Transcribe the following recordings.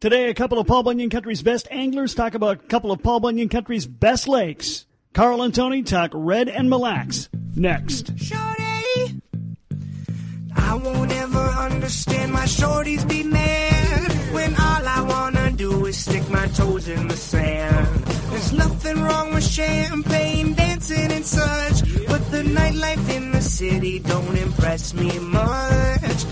Today, a couple of Paul Bunyan Country's best anglers talk about a couple of Paul Bunyan Country's best lakes. Carl and Tony talk red and Mille Lacs. Next. Shorty, I won't ever understand my shorties be mad when all I wanna do is stick my toes in the sand. There's nothing wrong with champagne, dancing and such, but the nightlife in the city don't impress me much.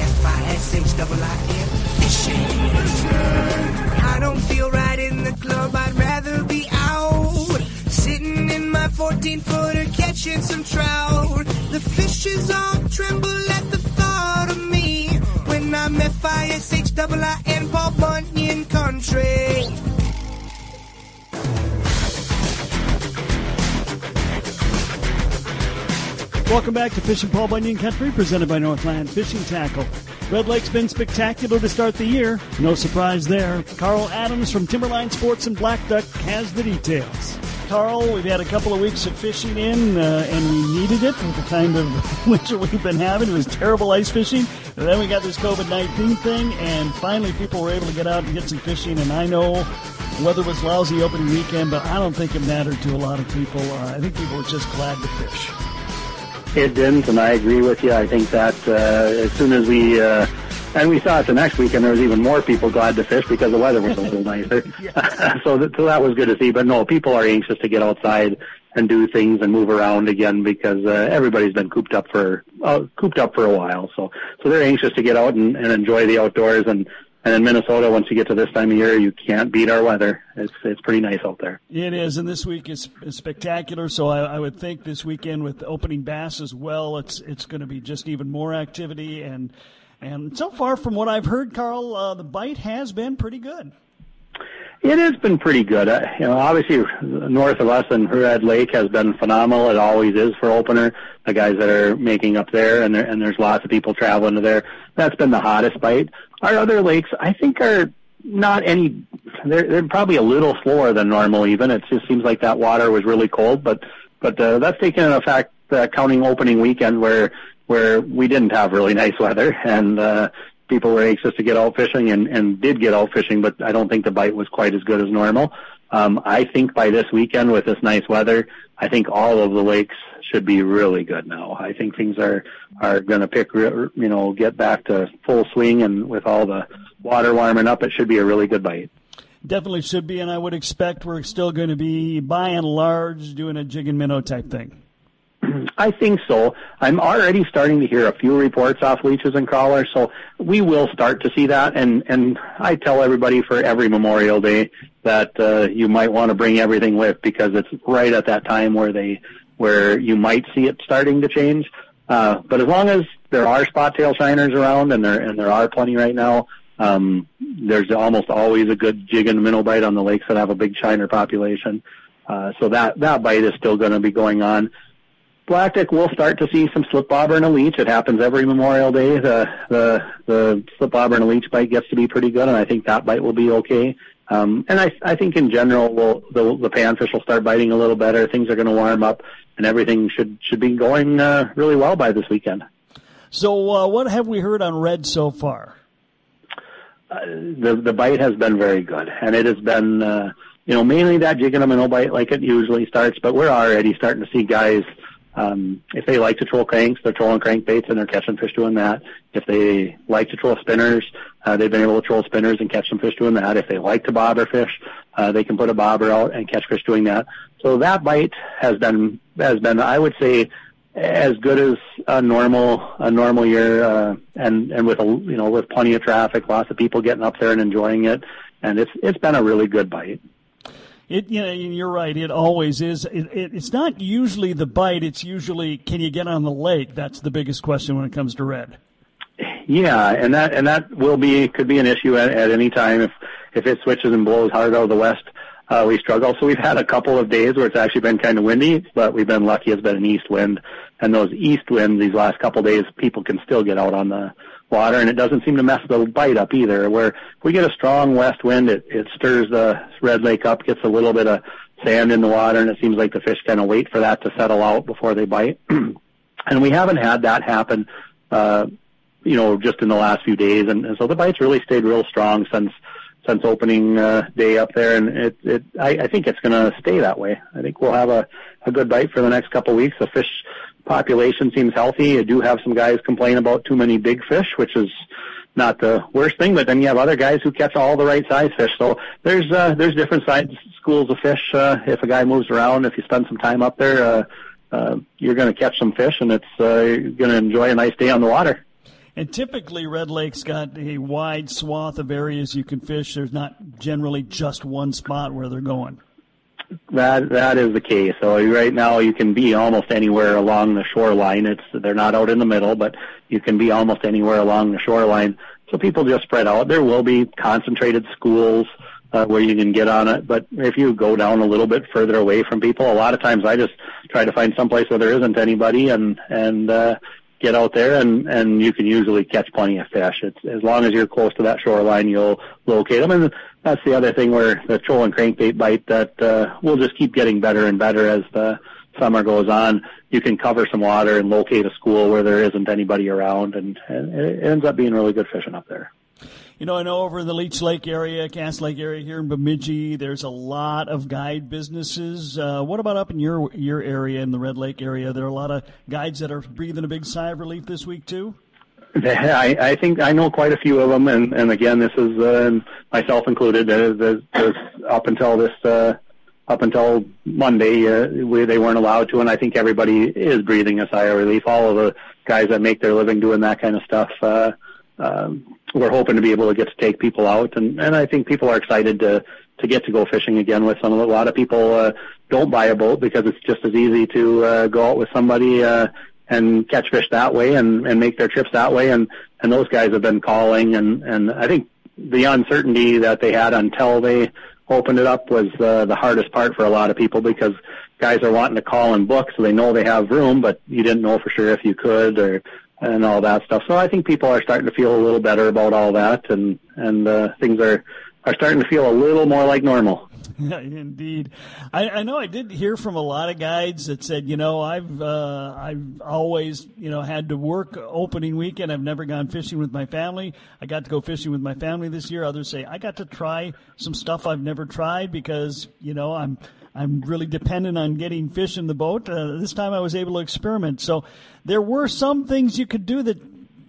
F-I-S-H-I-I-N, fishing. I don't feel right in the club, I'd rather be out. Sitting in my 14 footer catching some trout. The fishes all tremble at the thought of me when I'm F-I-S-H-I-I-N, Welcome back to Fishing Paul Bunyan Country, presented by Northland Fishing Tackle. Red Lake's been spectacular to start the year. No surprise there. Carl Adams from Timberline Sports and Blackduck has the details. Carl, we've had a couple of weeks of fishing in, uh, and we needed it with the kind of winter we've been having. It was terrible ice fishing. And then we got this COVID 19 thing, and finally people were able to get out and get some fishing. And I know weather was lousy opening weekend, but I don't think it mattered to a lot of people. Uh, I think people were just glad to fish. It didn't, and I agree with you. I think that uh, as soon as we uh, and we saw it the next week, and there was even more people glad to fish because the weather was a little nicer. so, that, so that was good to see. But no, people are anxious to get outside and do things and move around again because uh, everybody's been cooped up for uh, cooped up for a while. So so they're anxious to get out and, and enjoy the outdoors and and in Minnesota, once you get to this time of year, you can't beat our weather. It's it's pretty nice out there. It is, and this week is, is spectacular. So I, I, would think this weekend with opening bass as well, it's it's going to be just even more activity. And and so far, from what I've heard, Carl, uh, the bite has been pretty good. It has been pretty good. Uh, you know, obviously north of us and Red Lake has been phenomenal. It always is for opener. The guys that are making up there, and there, and there's lots of people traveling to there. That's been the hottest bite. Our other lakes, I think, are not any. They're they're probably a little slower than normal. Even it just seems like that water was really cold, but but uh, that's taken in effect uh, counting opening weekend where where we didn't have really nice weather and uh, people were anxious to get out fishing and, and did get out fishing, but I don't think the bite was quite as good as normal. Um, I think by this weekend with this nice weather, I think all of the lakes should be really good now. I think things are are going to pick, you know, get back to full swing, and with all the water warming up, it should be a really good bite. Definitely should be, and I would expect we're still going to be, by and large, doing a jig and minnow type thing. I think so. I'm already starting to hear a few reports off leeches and crawlers, so we will start to see that. And and I tell everybody for every Memorial Day that uh, you might want to bring everything with because it's right at that time where they where you might see it starting to change. Uh, but as long as there are spot tail shiners around, and there and there are plenty right now, um, there's almost always a good jig and minnow bite on the lakes that have a big shiner population. Uh, so that that bite is still going to be going on. Will start to see some slip bobber and a leech. It happens every Memorial Day. The the the slip bobber and a leech bite gets to be pretty good, and I think that bite will be okay. Um, and I I think in general, will the the panfish will start biting a little better. Things are going to warm up, and everything should should be going uh, really well by this weekend. So, uh, what have we heard on red so far? Uh, the the bite has been very good, and it has been uh, you know mainly that jig and a minnow bite like it usually starts. But we're already starting to see guys um, if they like to troll cranks, they're trolling crankbaits and they're catching fish doing that. If they like to troll spinners, uh, they've been able to troll spinners and catch some fish doing that. If they like to bobber fish, uh, they can put a bobber out and catch fish doing that. So that bite has been has been, I would say, as good as a normal a normal year, uh, and and with a you know with plenty of traffic, lots of people getting up there and enjoying it, and it's it's been a really good bite. It, you know, you're right. It always is. It, it, it's not usually the bite. It's usually can you get on the lake. That's the biggest question when it comes to red. Yeah, and that and that will be could be an issue at, at any time if if it switches and blows hard out of the west. Uh, we struggle. So we've had a couple of days where it's actually been kind of windy, but we've been lucky. It's been an east wind, and those east winds these last couple of days, people can still get out on the water, and it doesn't seem to mess the bite up either. Where if we get a strong west wind, it, it stirs the Red Lake up, gets a little bit of sand in the water, and it seems like the fish kind of wait for that to settle out before they bite. and we haven't had that happen uh, you know, just in the last few days, and, and so the bites really stayed real strong since since opening uh, day up there, and it, it I, I think it's going to stay that way. I think we'll have a, a good bite for the next couple of weeks. The fish population seems healthy. I do have some guys complain about too many big fish, which is not the worst thing. But then you have other guys who catch all the right size fish. So there's uh, there's different size schools of fish. Uh, if a guy moves around, if you spend some time up there, uh, uh, you're going to catch some fish, and it's uh, you're going to enjoy a nice day on the water. And typically, Red Lake's got a wide swath of areas you can fish. There's not generally just one spot where they're going. That that is the case. So right now you can be almost anywhere along the shoreline. It's they're not out in the middle, but you can be almost anywhere along the shoreline. So people just spread out. There will be concentrated schools uh, where you can get on it, but if you go down a little bit further away from people, a lot of times I just try to find someplace where there isn't anybody and and uh, get out there and and you can usually catch plenty of fish. It's as long as you're close to that shoreline, you'll locate them. And that's the other thing where the troll and crankbait bite that uh, will just keep getting better and better as the summer goes on. You can cover some water and locate a school where there isn't anybody around, and, and it ends up being really good fishing up there. You know, I know over in the Leech Lake area, Cass Lake area here in Bemidji, there's a lot of guide businesses. Uh, what about up in your your area in the Red Lake area? There are a lot of guides that are breathing a big sigh of relief this week too. I, I think I know quite a few of them, and, and again, this is uh, myself included. Uh, there's, up until this, uh, up until Monday, uh, we, they weren't allowed to, and I think everybody is breathing a sigh of relief. All of the guys that make their living doing that kind of stuff, uh, um, we're hoping to be able to get to take people out, and, and I think people are excited to to get to go fishing again with some. A lot of people uh, don't buy a boat because it's just as easy to uh, go out with somebody. Uh, and catch fish that way and, and make their trips that way. And, and those guys have been calling and, and I think the uncertainty that they had until they opened it up was uh, the hardest part for a lot of people because guys are wanting to call and book so they know they have room, but you didn't know for sure if you could or, and all that stuff. So I think people are starting to feel a little better about all that and, and, uh, things are, are starting to feel a little more like normal. Yeah, indeed. I, I know I did hear from a lot of guides that said, you know, I've uh, I've always you know had to work opening weekend. I've never gone fishing with my family. I got to go fishing with my family this year. Others say I got to try some stuff I've never tried because you know I'm I'm really dependent on getting fish in the boat. Uh, this time I was able to experiment. So there were some things you could do that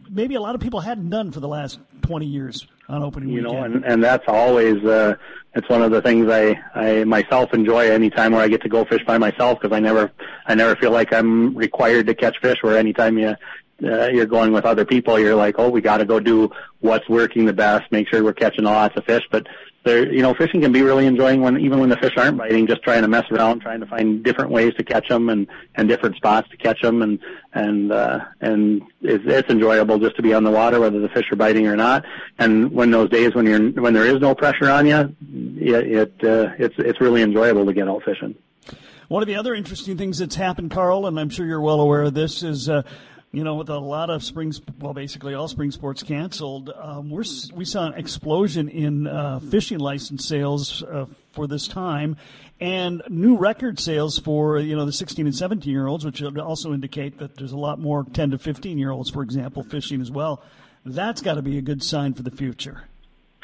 maybe a lot of people hadn't done for the last 20 years on opening you weekend. know, and, and that's always uh, it's one of the things I I myself enjoy any time where I get to go fish by myself because I never I never feel like I'm required to catch fish. Where anytime you uh, you're going with other people, you're like, oh, we got to go do what's working the best, make sure we're catching lots of fish. But there, you know, fishing can be really enjoying when even when the fish aren't biting, just trying to mess around, trying to find different ways to catch them and and different spots to catch them, and and uh, and it's, it's enjoyable just to be on the water, whether the fish are biting or not. And when those days when you're when there is no pressure on you, it, it uh, it's it's really enjoyable to get out fishing. One of the other interesting things that's happened, Carl, and I'm sure you're well aware of this, is uh, you know, with a lot of spring, well, basically all spring sports canceled, um, we're, we saw an explosion in uh, fishing license sales uh, for this time, and new record sales for you know the 16 and 17 year olds, which also indicate that there's a lot more 10 to 15 year olds, for example, fishing as well. That's got to be a good sign for the future.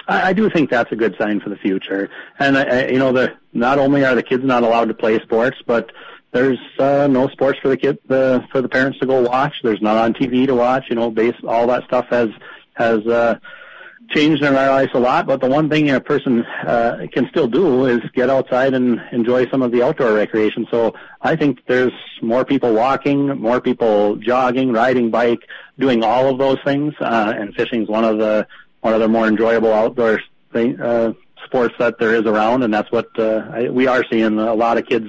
I, I do think that's a good sign for the future, and I, you know, the not only are the kids not allowed to play sports, but there's uh, no sports for the kid the for the parents to go watch. There's not on TV to watch. You know, base all that stuff has has uh, changed in our lives a lot. But the one thing a person uh, can still do is get outside and enjoy some of the outdoor recreation. So I think there's more people walking, more people jogging, riding bike, doing all of those things. Uh, and fishing is one of the one of the more enjoyable outdoor thing, uh, sports that there is around, and that's what uh, I, we are seeing a lot of kids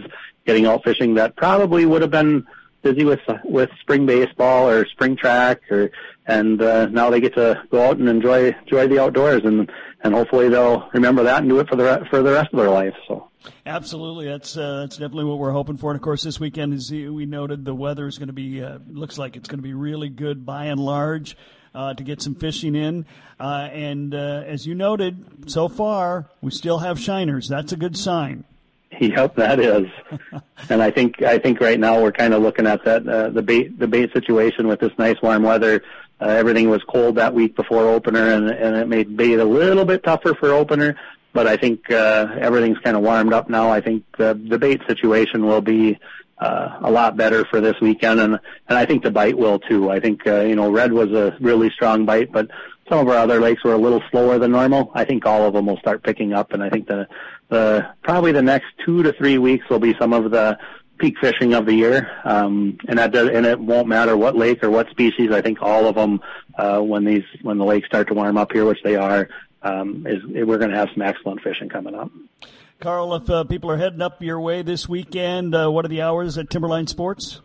getting out fishing that probably would have been busy with with spring baseball or spring track or and uh, now they get to go out and enjoy enjoy the outdoors and and hopefully they'll remember that and do it for the for the rest of their life so absolutely that's uh, that's definitely what we're hoping for and of course this weekend as we noted the weather is going to be uh, looks like it's going to be really good by and large uh, to get some fishing in. Uh, and uh, as you noted, so far we still have shiners. That's a good sign. Yep, that is. and I think I think right now we're kind of looking at that uh, the bait the bait situation with this nice warm weather. uh, everything was cold that week before opener, and and it made bait a little bit tougher for opener. But I think uh, everything's kind of warmed up now. I think the the bait situation will be uh, a lot better for this weekend, and and I think the bite will too. I think uh, you know red was a really strong bite, but some of our other lakes were a little slower than normal. I think all of them will start picking up, and I think the the probably the next two to three weeks will be some of the peak fishing of the year, um, and that does, and it won't matter what lake or what species. I think all of them, uh, when these when the lakes start to warm up here, which they are, um, is we're going to have some excellent fishing coming up. Carl, if uh, people are heading up your way this weekend, uh, what are the hours at Timberline Sports?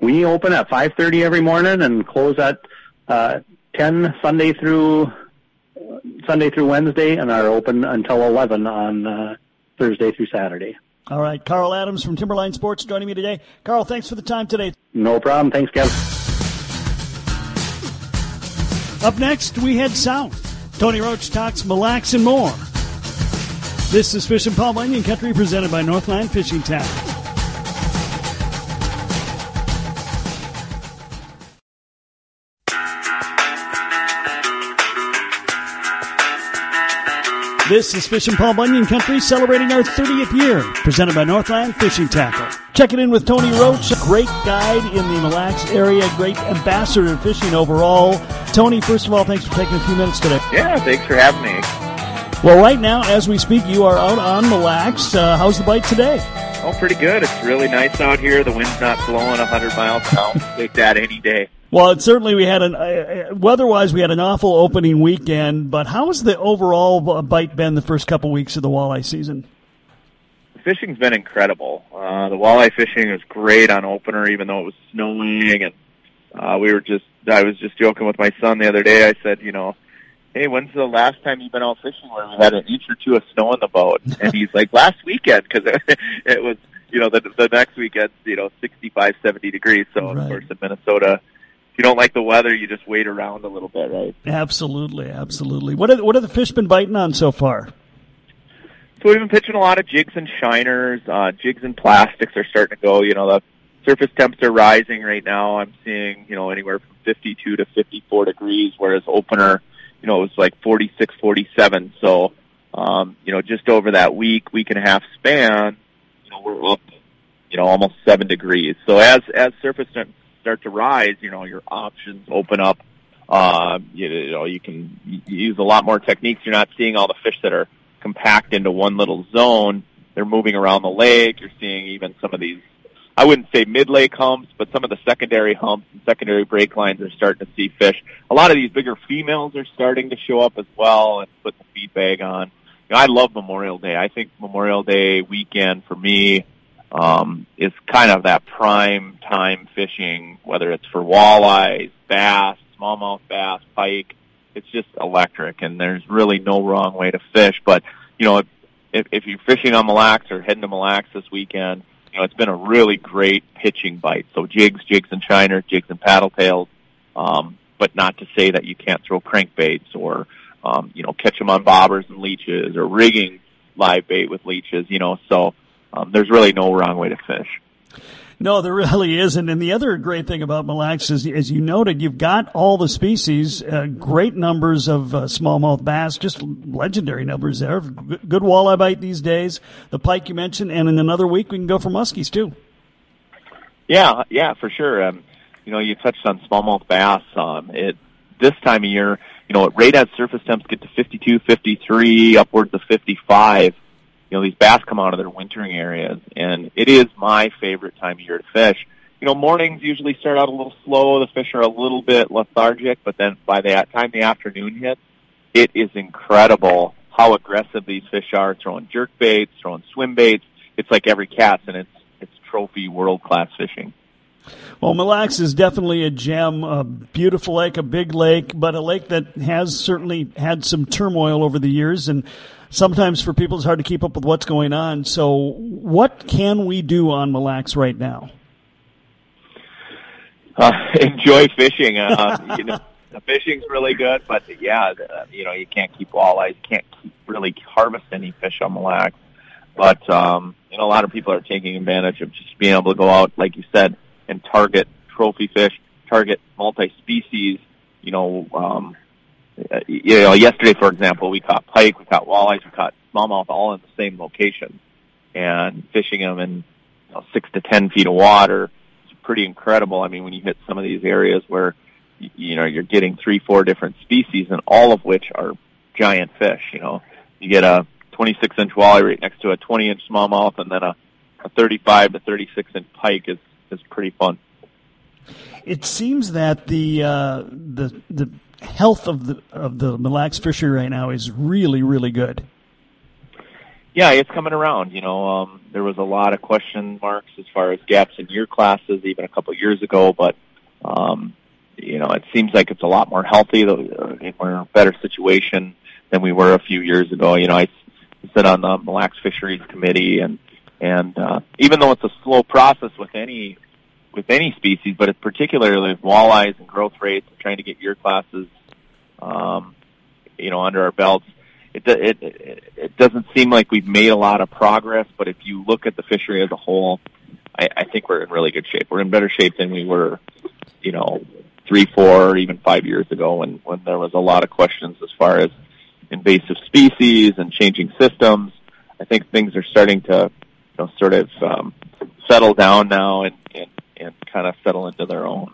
We open at 5:30 every morning and close at uh, 10 Sunday through Sunday through Wednesday, and are open until 11 on uh, Thursday through Saturday. All right, Carl Adams from Timberline Sports joining me today. Carl, thanks for the time today. No problem. Thanks, Kevin. Up next, we head south. Tony Roach talks Mille Lacs and more. This is Fishing Paul Bunyan Country presented by Northland Fishing Tackle. This is Fishin' Paul Bunyan Country celebrating our 30th year, presented by Northland Fishing Tackle. Checking in with Tony Roach, great guide in the Mille Lacs area, great ambassador in fishing overall. Tony, first of all, thanks for taking a few minutes today. Yeah, thanks for having me. Well, right now, as we speak, you are out on Mille Lacs. Uh, how's the bite today? Oh, pretty good. It's really nice out here. The wind's not blowing 100 miles an hour. Take that any day. Well, certainly we had an uh, weather-wise we had an awful opening weekend, but how has the overall bite been the first couple weeks of the walleye season? Fishing's been incredible. Uh, the walleye fishing was great on opener, even though it was snowing, and uh, we were just. I was just joking with my son the other day. I said, you know, hey, when's the last time you've been out fishing where we had an inch or two of snow on the boat? And he's like, last weekend, because it, it was, you know, the the next weekend, you know, sixty-five, seventy degrees. So Right. of course in Minnesota, if you don't like the weather, you just wait around a little bit, right? Absolutely, absolutely. What are, what have the fish been biting on so far? So we've been pitching a lot of jigs and shiners. Uh, jigs and plastics are starting to go. You know, the surface temps are rising right now. I'm seeing, you know, anywhere from 52 to 54 degrees, whereas opener, you know, it was like 46, 47. So, um, you know, just over that week, week and a half span, you know, we're up, you know, almost seven degrees. So as, as surface temps start to rise, you know, your options open up. Uh, you, you know, you can use a lot more techniques. You're not seeing all the fish that are compact into one little zone. They're moving around the lake. You're seeing even some of these, I wouldn't say mid-lake humps, but some of the secondary humps and secondary break lines are starting to see fish. A lot of these bigger females are starting to show up as well and put the feed bag on. You know, I love Memorial Day. I think Memorial Day weekend for me, um, is kind of that prime time fishing, whether it's for walleyes, bass, smallmouth bass, pike. It's just electric, and there's really no wrong way to fish. But you know, if, if you're fishing on Mille Lacs or heading to Mille Lacs this weekend, you know it's been a really great pitching bite. So jigs, jigs and shiners, jigs and paddle tails. Um, but not to say that you can't throw crankbaits or um, you know catch them on bobbers and leeches or rigging live bait with leeches. You know, so um, there's really no wrong way to fish. No, there really isn't. And the other great thing about Mille Lacs is, as you noted, you've got all the species, uh, great numbers of uh, smallmouth bass, just legendary numbers there. Good walleye bite these days. The pike you mentioned, and in another week we can go for muskies too. Yeah, yeah, for sure. Um, you know, you touched on smallmouth bass. Um, it this time of year, you know, right as surface temps get to 52, 53, upwards of 55, you know, these bass come out of their wintering areas, and it is my favorite time of year to fish. You know, mornings usually start out a little slow. The fish are a little bit lethargic, but then by the time the afternoon hits, it is incredible how aggressive these fish are, throwing jerk baits, throwing swim baits. It's like every cast, and it's it's trophy world class fishing. Well, Mille Lacs is definitely a gem, a beautiful lake, a big lake, but a lake that has certainly had some turmoil over the years. And sometimes for people, it's hard to keep up with what's going on. So, what can we do on Mille Lacs right now? uh, enjoy fishing. Uh, you know, the fishing's really good, but yeah, the, you know, you can't keep walleyes, you can't keep, really harvest any fish on Mille Lacs. But um, you know, a lot of people are taking advantage of just being able to go out, like you said, and target trophy fish, target multi-species, you know, um, you know, yesterday, for example, we caught pike, we caught walleyes, we caught smallmouth all in the same location, and fishing them in you know, six to ten feet of water. It's pretty incredible. I mean, when you hit some of these areas where you know you're getting three, four different species, and all of which are giant fish. You know, you get a 26 inch walleye right next to a 20 inch smallmouth, and then a, a 35 to 36 inch pike is is pretty fun. It seems that the uh, the the health of the of the Mille Lacs fishery right now is really really good. Yeah, it's coming around. You know, um, there was a lot of question marks as far as gaps in year classes even a couple of years ago, but um, you know, it seems like it's a lot more healthy. We're in a better situation than we were a few years ago. You know, I sit on the Mille Lacs Fisheries Committee, and and uh, even though it's a slow process with any with any species, but it's particularly with walleyes and growth rates and trying to get year classes, um, you know, under our belts. It, it it doesn't seem like we've made a lot of progress, but if you look at the fishery as a whole, I, I think we're in really good shape. We're in better shape than we were, you know, three, four, or even five years ago when when there was a lot of questions as far as invasive species and changing systems. I think things are starting to, know, sort of um, settle down now and, and and kind of settle into their own.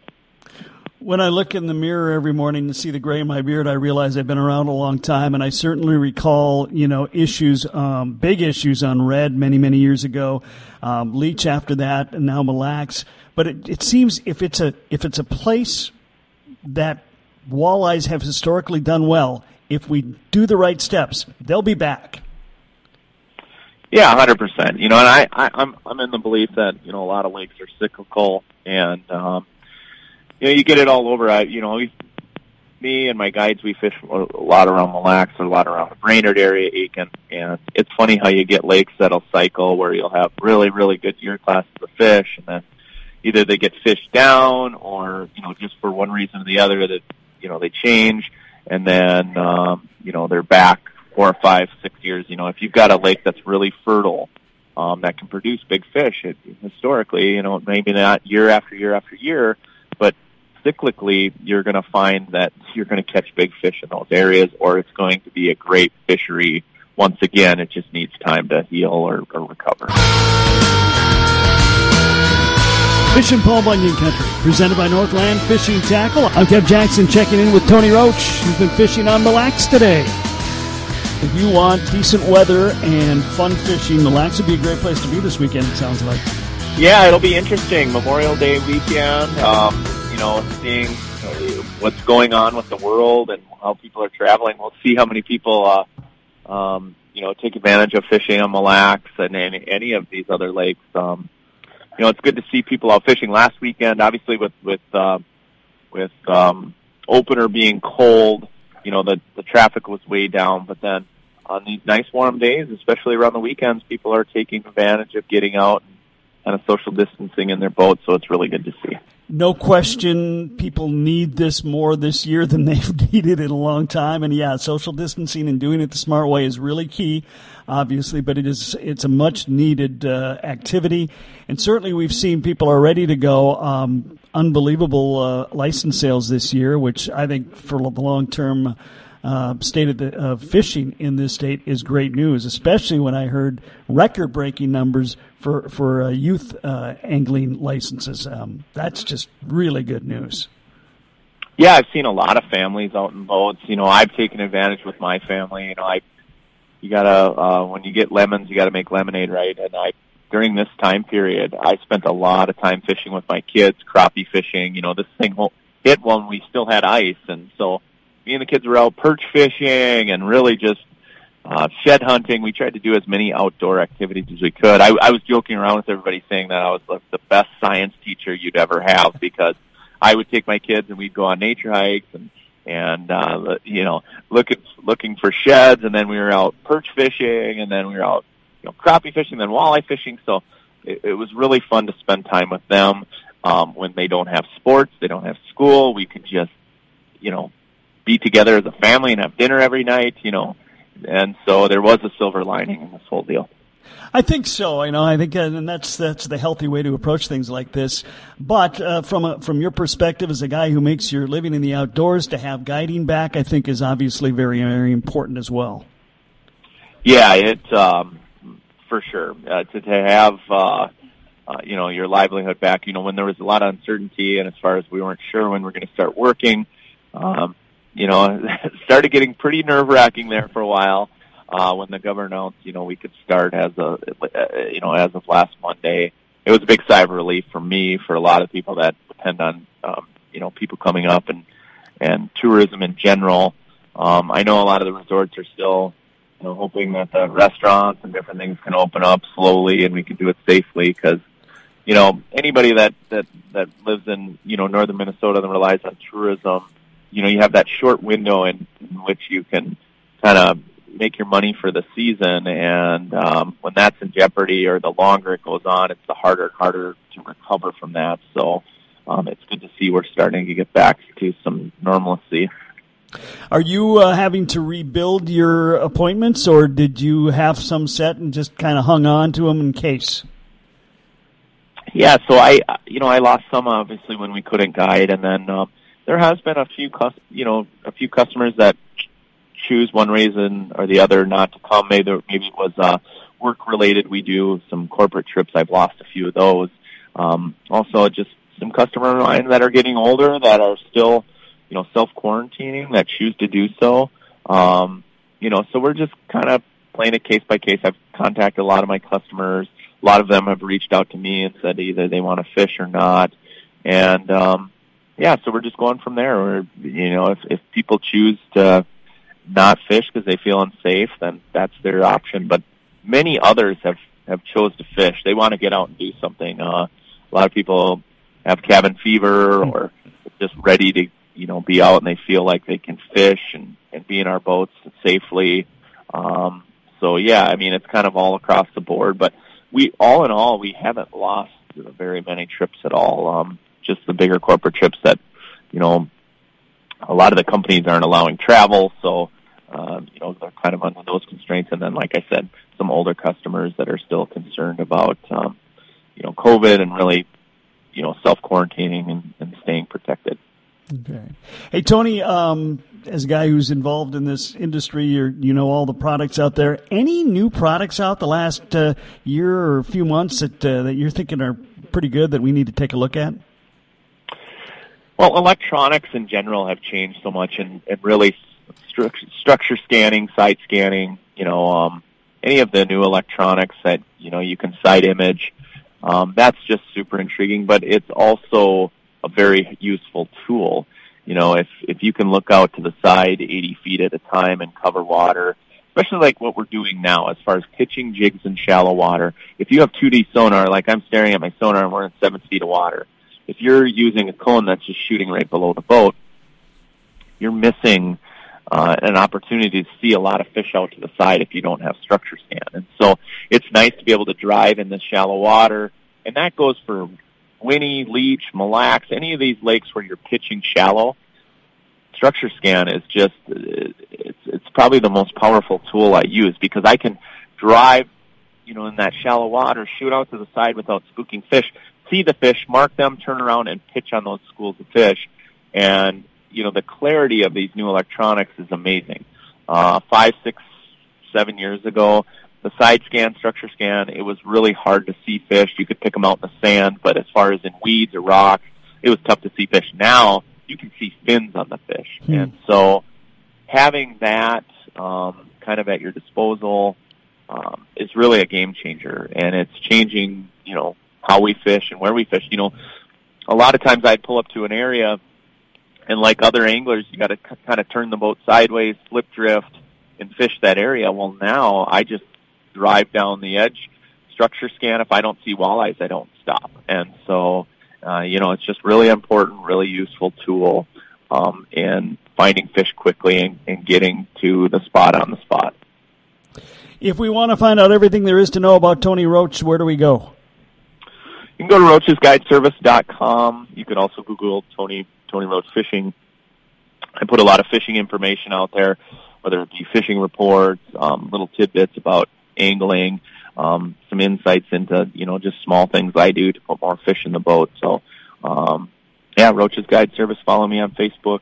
When I look in the mirror every morning to see the gray in my beard, I realize I've been around a long time, and I certainly recall, you know, issues, um, big issues on red many, many years ago, um, Leech after that, and now Mille Lacs. But it, it seems if it's a if it's a place that walleyes have historically done well, if we do the right steps, they'll be back. Yeah, hundred percent. You know, and I, I, I'm I'm in the belief that you know a lot of lakes are cyclical, and um, you know you get it all over. I, you know, we, me and my guides, we fish a lot around Mille Lacs, a lot around the Brainerd area, Aitkin, and it's funny how you get lakes that'll cycle where you'll have really, really good year classes of fish, and then either they get fished down, or you know, just for one reason or the other, that you know they change, and then um, you know they're back four or five, six years. You know, if you've got a lake that's really fertile, um, that can produce big fish, it, historically, you know, maybe not year after year after year, but cyclically, you're going to find that you're going to catch big fish in those areas, or it's going to be a great fishery. Once again, it just needs time to heal or, or recover. and Paul Bunyan Country, presented by Northland Fishing Tackle. I'm Kev Jackson checking in with Tony Roach, who's been fishing on Mille Lacs today. If you want decent weather and fun fishing, Mille Lacs would be a great place to be this weekend, it sounds like. Yeah, it'll be interesting. Memorial Day weekend, um, you know, seeing what's going on with the world and how people are traveling. We'll see how many people, uh, um, you know, take advantage of fishing on Mille Lacs and any, any of these other lakes. Um, you know, it's good to see people out fishing. Last weekend, obviously, with with uh, with um, opener being cold, you know, the the traffic was way down. But then on these nice warm days, especially around the weekends, people are taking advantage of getting out and kind of social distancing in their boat, So it's really good to see no question people need this more this year than they've needed in a long time. And yeah, social distancing and doing it the smart way is really key, obviously, but it is, it's a much needed uh, activity. And certainly we've seen people are ready to go. Um, unbelievable uh, license sales this year, which I think for the long term, uh, state of, the, of fishing in this state is great news, especially when I heard record breaking numbers for for uh, youth uh, angling licenses. Um, that's just really good news. Yeah, I've seen a lot of families out in boats. You know, I've taken advantage with my family. You know, I you gotta uh, when you get lemons, you gotta make lemonade, right? And I during this time period, I spent a lot of time fishing with my kids, crappie fishing. You know, this thing hit when we still had ice, and so me and the kids were out perch fishing and really just uh, shed hunting. We tried to do as many outdoor activities as we could. I, I was joking around with everybody saying that I was like the best science teacher you'd ever have because I would take my kids and we'd go on nature hikes and and uh, you know looking looking for sheds, and then we were out perch fishing, and then we were out you know crappie fishing, then walleye fishing. So it, it was really fun to spend time with them um, when they don't have sports, they don't have school. We could just you know be together as a family and have dinner every night. You know and so there was a silver lining in this whole deal. I think so. You know, I think, uh, and that's that's the healthy way to approach things like this. But uh, from a, from your perspective, as a guy who makes your living in the outdoors, to have guiding back, I think, is obviously very very important as well. Yeah, it um, for sure uh, to to have uh, uh, you know your livelihood back. You know, when there was a lot of uncertainty, and as far as we weren't sure when we are going to start working, um, you know, started getting pretty nerve wracking there for a while uh, when the governor announced, you know, we could start as a, uh, you know, as of last Monday. It was a big sigh of relief for me, for a lot of people that depend on, um, you know, people coming up and and tourism in general. Um, I know a lot of the resorts are still, you know, hoping that the restaurants and different things can open up slowly and we can do it safely because, you know, anybody that that that lives in you know northern Minnesota that relies on tourism, you know, you have that short window in, in which you can kind of make your money for the season. And um, when that's in jeopardy or the longer it goes on, it's the harder and harder to recover from that. So um, it's good to see we're starting to get back to some normalcy. Are you uh, having to rebuild your appointments, or did you have some set and just kind of hung on to them in case? Yeah, so I, you know, I lost some obviously when we couldn't guide, and then um, there has been a few, you know, a few customers that choose one reason or the other not to come. Maybe maybe it was uh, work related. We do some corporate trips. I've lost a few of those. Um, also, just some customer of mine that are getting older that are still, you know, self quarantining that choose to do so. Um, you know, so we're just kind of playing it case by case. I've contacted a lot of my customers. A lot of them have reached out to me and said either they want to fish or not. And um, yeah, so we're just going from there. Or you know, if if people choose to not fish because they feel unsafe, then that's their option. But many others have have chose to fish. They want to get out and do something. Uh, a lot of people have cabin fever or just ready to you know be out and they feel like they can fish and and be in our boats safely. Um, so yeah, I mean it's kind of all across the board. But we all in all we haven't lost very many trips at all. Um, just the bigger corporate trips that you know a lot of the companies aren't allowing travel, so um, you know, they're kind of under those constraints. And then, like I said, some older customers that are still concerned about, um, you know, COVID and really, you know, self quarantining and, and staying protected. Okay. Hey, Tony, um, as a guy who's involved in this industry, you you know all the products out there. Any new products out the last uh, year or a few months that uh, that you're thinking are pretty good that we need to take a look at? Well, electronics in general have changed so much, and, and really stru- structure scanning, side scanning, you know, um, any of the new electronics that, you know, you can side image. Um, that's just super intriguing, but it's also a very useful tool. You know, if, if you can look out to the side 80 feet at a time and cover water, especially like what we're doing now as far as pitching jigs in shallow water. If you have 2D sonar, like I'm staring at my sonar and we're in seven feet of water, if you're using a cone that's just shooting right below the boat, you're missing uh, an opportunity to see a lot of fish out to the side if you don't have structure scan. And so it's nice to be able to drive in this shallow water, and that goes for Winnie, Leech, Mille Lacs, any of these lakes where you're pitching shallow. Structure scan is just it's it's probably the most powerful tool I use because I can drive, you know, in that shallow water, shoot out to the side without spooking fish, see the fish, mark them, turn around and pitch on those schools of fish. And you know, the clarity of these new electronics is amazing. Uh, five, six, seven years ago, the side scan, structure scan, it was really hard to see fish. You could pick them out in the sand, but as far as in weeds or rocks, it was tough to see fish. Now, you can see fins on the fish. Hmm. And so, having that um, kind of at your disposal um, is really a game changer. And it's changing, you know, how we fish and where we fish. You know, a lot of times I'd pull up to an area and like other anglers, you got to c- kind of turn the boat sideways, slip drift, and fish that area. Well, now I just drive down the edge, structure scan. If I don't see walleyes, I don't stop. And so, uh, you know, it's just really important, really useful tool um, in finding fish quickly and, and getting to the spot on the spot. If we want to find out everything there is to know about Tony Roach, where do we go? You can go to roachesguideservice.com. You can also Google Tony Tony Roach Fishing. I put a lot of fishing information out there, whether it be fishing reports, um, little tidbits about angling. um, some insights into you know just small things I do to put more fish in the boat. So um, yeah, Roach's Guide Service. Follow me on Facebook,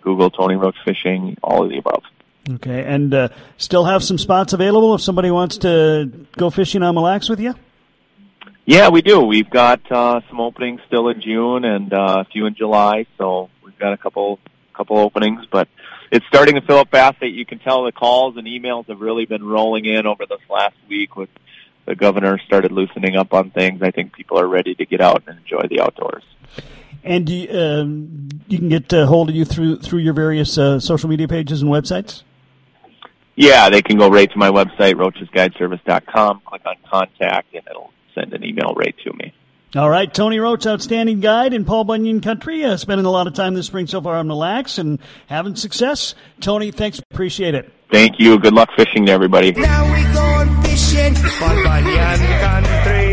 Google Tony Roach Fishing, all of the above. Okay, and uh, still have some spots available if somebody wants to go fishing on Mille Lacs with you. Yeah, we do. We've got uh, some openings still in June and uh, a few in July, so we've got a couple couple openings, but it's starting to fill up fast. That You can tell the calls and emails have really been rolling in over this last week with the governor started loosening up on things. I think people are ready to get out and enjoy the outdoors. And you, um, you can get a hold of you through through your various uh, social media pages and websites. Yeah, they can go right to my website, roachesguideservice.com, click on contact, and it'll send an email right to me. All right, Tony Roach, outstanding guide in Paul Bunyan country, uh, spending a lot of time this spring so far on Mille Lacs and having success. Tony, thanks, appreciate it. Thank you. Good luck fishing to everybody. Now we going fishing, Paul Bunyan country.